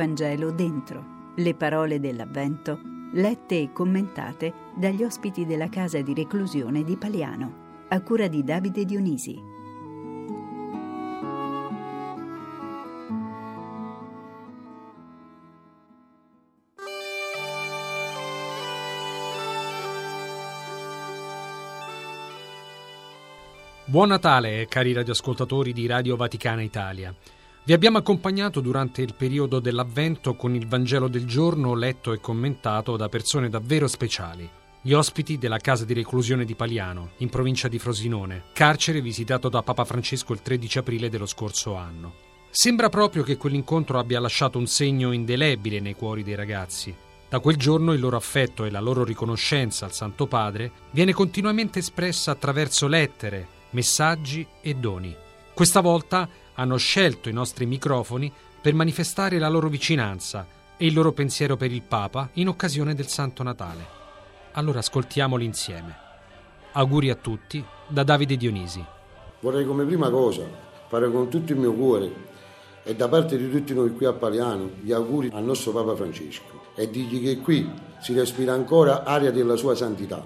Vangelo dentro, le parole dell'Avvento, lette e commentate dagli ospiti della casa di reclusione di Paliano, a cura di Davide Dionisi. Buon Natale, cari radioascoltatori di Radio Vaticana Italia. Vi abbiamo accompagnato durante il periodo dell'Avvento con il Vangelo del giorno letto e commentato da persone davvero speciali. Gli ospiti della casa di reclusione di Paliano, in provincia di Frosinone, carcere visitato da Papa Francesco il 13 aprile dello scorso anno. Sembra proprio che quell'incontro abbia lasciato un segno indelebile nei cuori dei ragazzi. Da quel giorno il loro affetto e la loro riconoscenza al Santo Padre viene continuamente espressa attraverso lettere, messaggi e doni. Questa volta hanno scelto i nostri microfoni per manifestare la loro vicinanza e il loro pensiero per il Papa in occasione del Santo Natale. Allora ascoltiamoli insieme. Auguri a tutti da Davide Dionisi. Vorrei come prima cosa fare con tutto il mio cuore e da parte di tutti noi qui a Paliano gli auguri al nostro Papa Francesco e dirgli che qui si respira ancora aria della sua santità,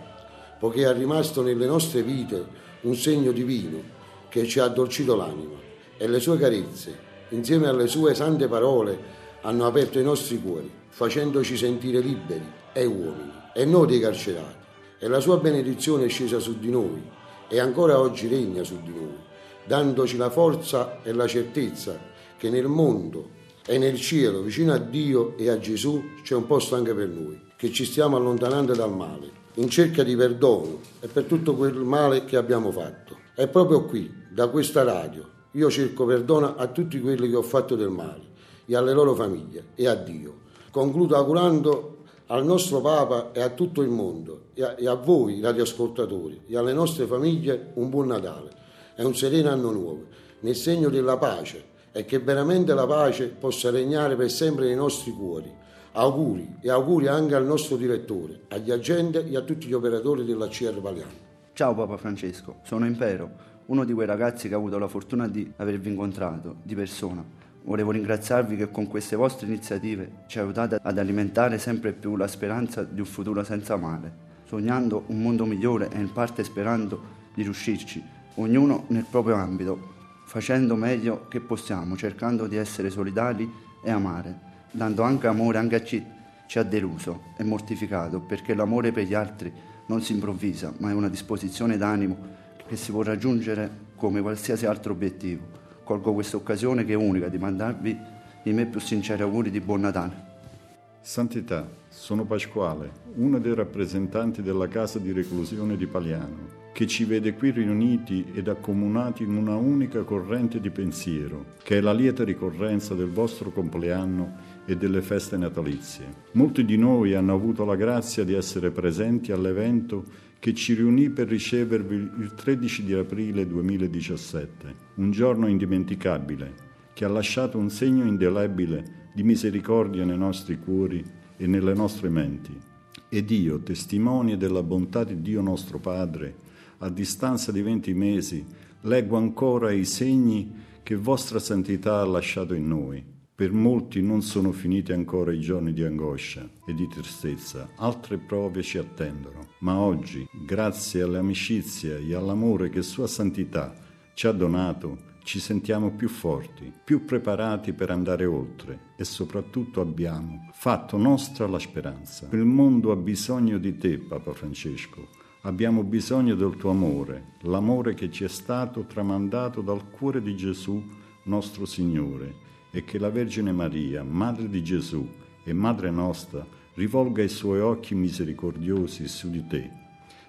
poiché è rimasto nelle nostre vite un segno divino che ci ha addolcito l'anima e le sue carezze, insieme alle sue sante parole, hanno aperto i nostri cuori, facendoci sentire liberi e uomini e non dei carcerati. E la sua benedizione è scesa su di noi e ancora oggi regna su di noi, dandoci la forza e la certezza che nel mondo e nel cielo, vicino a Dio e a Gesù, c'è un posto anche per noi, che ci stiamo allontanando dal male in cerca di perdono e per tutto quel male che abbiamo fatto. È proprio qui, da questa radio, io cerco perdono a tutti quelli che ho fatto del male e alle loro famiglie e a Dio. Concludo augurando al nostro Papa e a tutto il mondo e a, e a voi radioascoltatori e alle nostre famiglie un buon Natale e un sereno anno nuovo, nel segno della pace e che veramente la pace possa regnare per sempre nei nostri cuori Auguri e auguri anche al nostro direttore, agli agenti e a tutti gli operatori della CR Paliano. Ciao Papa Francesco, sono Impero, uno di quei ragazzi che ha avuto la fortuna di avervi incontrato di persona. Volevo ringraziarvi che con queste vostre iniziative ci aiutate ad alimentare sempre più la speranza di un futuro senza male, sognando un mondo migliore e in parte sperando di riuscirci, ognuno nel proprio ambito, facendo meglio che possiamo, cercando di essere solidali e amare dando anche amore anche a chi ci ha deluso e mortificato, perché l'amore per gli altri non si improvvisa, ma è una disposizione d'animo che si può raggiungere come qualsiasi altro obiettivo. Colgo questa occasione che è unica di mandarvi i miei più sinceri auguri di buon Natale. Santità, sono Pasquale, uno dei rappresentanti della casa di reclusione di Paliano, che ci vede qui riuniti ed accomunati in una unica corrente di pensiero, che è la lieta ricorrenza del vostro compleanno e delle feste natalizie. Molti di noi hanno avuto la grazia di essere presenti all'evento che ci riunì per ricevervi il 13 di aprile 2017, un giorno indimenticabile che ha lasciato un segno indelebile di misericordia nei nostri cuori e nelle nostre menti. Ed io, testimone della bontà di Dio nostro Padre, a distanza di venti mesi, leggo ancora i segni che vostra santità ha lasciato in noi per molti non sono finiti ancora i giorni di angoscia e di tristezza, altre prove ci attendono, ma oggi, grazie all'amicizia e all'amore che Sua Santità ci ha donato, ci sentiamo più forti, più preparati per andare oltre e soprattutto abbiamo fatto nostra la speranza. Il mondo ha bisogno di te, Papa Francesco. Abbiamo bisogno del tuo amore, l'amore che ci è stato tramandato dal cuore di Gesù, nostro Signore e che la Vergine Maria, Madre di Gesù e Madre nostra, rivolga i suoi occhi misericordiosi su di te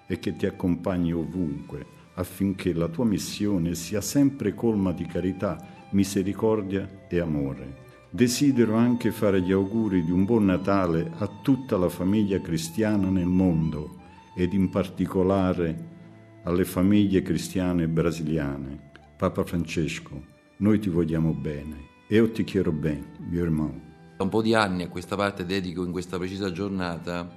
e che ti accompagni ovunque affinché la tua missione sia sempre colma di carità, misericordia e amore. Desidero anche fare gli auguri di un buon Natale a tutta la famiglia cristiana nel mondo ed in particolare alle famiglie cristiane brasiliane. Papa Francesco, noi ti vogliamo bene io ti quiero bene, mio hermano. Da un po' di anni a questa parte dedico in questa precisa giornata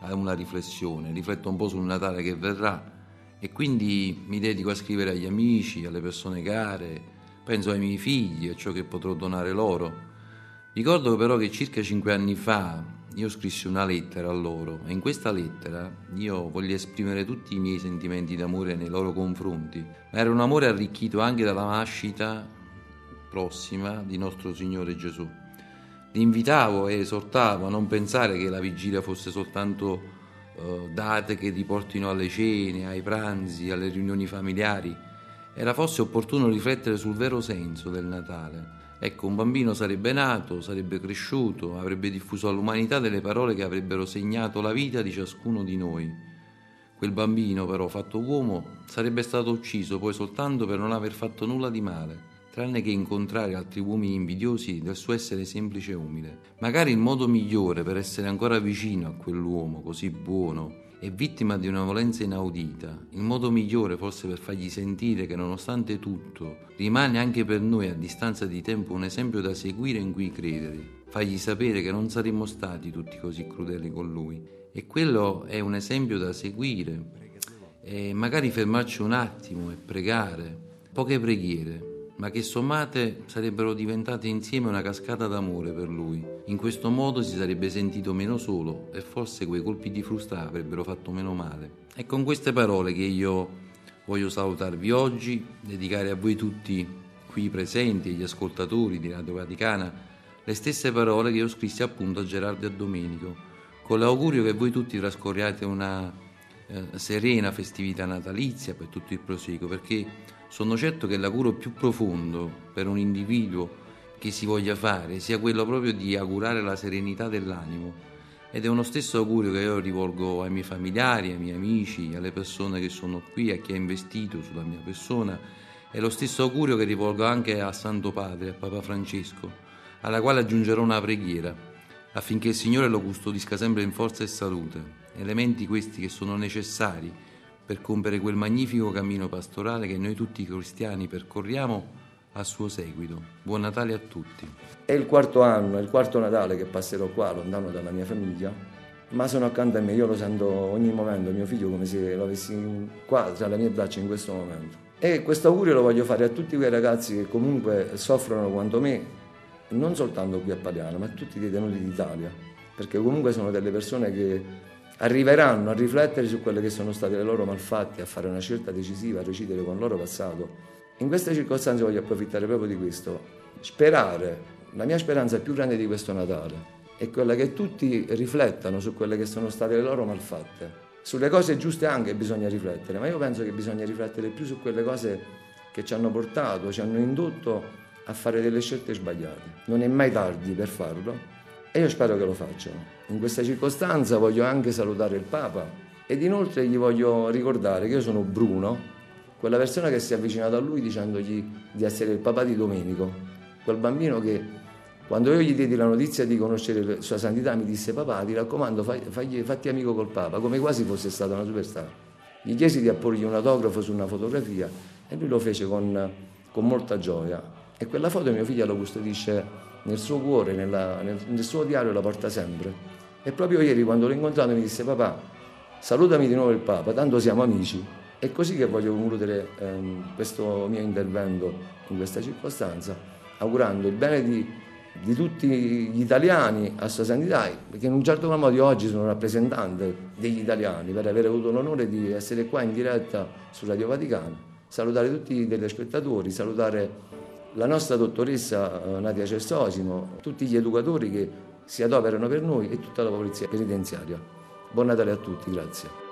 a una riflessione, rifletto un po' sul Natale che verrà e quindi mi dedico a scrivere agli amici, alle persone care, penso ai miei figli, a ciò che potrò donare loro. Ricordo però che circa cinque anni fa io scrissi una lettera a loro e in questa lettera io voglio esprimere tutti i miei sentimenti d'amore nei loro confronti, ma era un amore arricchito anche dalla nascita prossima di nostro Signore Gesù. Li invitavo e esortavo a non pensare che la vigilia fosse soltanto eh, date che riportino alle cene, ai pranzi, alle riunioni familiari. Era forse opportuno riflettere sul vero senso del Natale Ecco, un bambino sarebbe nato, sarebbe cresciuto, avrebbe diffuso all'umanità delle parole che avrebbero segnato la vita di ciascuno di noi. Quel bambino, però, fatto uomo, sarebbe stato ucciso poi soltanto per non aver fatto nulla di male, tranne che incontrare altri uomini invidiosi del suo essere semplice e umile. Magari il modo migliore per essere ancora vicino a quell'uomo così buono è vittima di una violenza inaudita, il modo migliore forse per fargli sentire che nonostante tutto rimane anche per noi a distanza di tempo un esempio da seguire in cui credere, fargli sapere che non saremmo stati tutti così crudeli con lui. E quello è un esempio da seguire. E magari fermarci un attimo e pregare, poche preghiere, ma che sommate sarebbero diventate insieme una cascata d'amore per lui. In questo modo si sarebbe sentito meno solo e forse quei colpi di frusta avrebbero fatto meno male. È con queste parole che io voglio salutarvi oggi, dedicare a voi tutti qui presenti, agli ascoltatori di Radio Vaticana, le stesse parole che io scrissi appunto a Gerardo e a Domenico, con l'augurio che voi tutti trascorriate una eh, serena festività natalizia per tutto il proseguo, perché sono certo che l'augurio più profondo per un individuo che si voglia fare sia quello proprio di augurare la serenità dell'animo. Ed è uno stesso augurio che io rivolgo ai miei familiari, ai miei amici, alle persone che sono qui, a chi ha investito sulla mia persona, è lo stesso augurio che rivolgo anche a Santo Padre, a Papa Francesco, alla quale aggiungerò una preghiera, affinché il Signore lo custodisca sempre in forza e salute, elementi questi che sono necessari per compiere quel magnifico cammino pastorale che noi tutti cristiani percorriamo a suo seguito. Buon Natale a tutti. È il quarto anno, è il quarto Natale che passerò qua, lontano dalla mia famiglia, ma sono accanto a me, io lo sento ogni momento, mio figlio come se lo avessi qua tra le mie braccia in questo momento. E questo augurio lo voglio fare a tutti quei ragazzi che comunque soffrono quanto me, non soltanto qui a Paliano, ma a tutti i detenuti d'Italia, perché comunque sono delle persone che arriveranno a riflettere su quelle che sono state le loro malfatte, a fare una scelta decisiva, a recidere con il loro passato. In queste circostanze voglio approfittare proprio di questo, sperare, la mia speranza più grande di questo Natale è quella che tutti riflettano su quelle che sono state le loro malfatte. Sulle cose giuste anche bisogna riflettere, ma io penso che bisogna riflettere più su quelle cose che ci hanno portato, ci hanno indotto a fare delle scelte sbagliate. Non è mai tardi per farlo, e io spero che lo facciano. In questa circostanza voglio anche salutare il Papa ed inoltre gli voglio ricordare che io sono Bruno, quella persona che si è avvicinata a lui dicendogli di essere il papà di Domenico, quel bambino che quando io gli diedi la notizia di conoscere Sua Santità mi disse papà ti raccomando fai, fagli, fatti amico col Papa, come quasi fosse stata una superstar. Gli chiesi di apporgli un autografo su una fotografia e lui lo fece con, con molta gioia e quella foto mio figlio la custodisce nel suo cuore, nella, nel, nel, suo diario la porta sempre. E proprio ieri quando l'ho incontrato mi disse papà, salutami di nuovo il Papa, tanto siamo amici. È così che voglio concludere ehm, questo mio intervento in questa circostanza, augurando il bene di, di tutti gli italiani a Sua Santità, perché in un certo modo io oggi sono rappresentante degli italiani per aver avuto l'onore di essere qua in diretta su Radio Vaticano, salutare tutti i telespettatori, salutare la nostra dottoressa eh, Nadia Cestosimo, tutti gli educatori che si adoperano per noi e tutta la polizia penitenziaria. Buon Natale a tutti, grazie.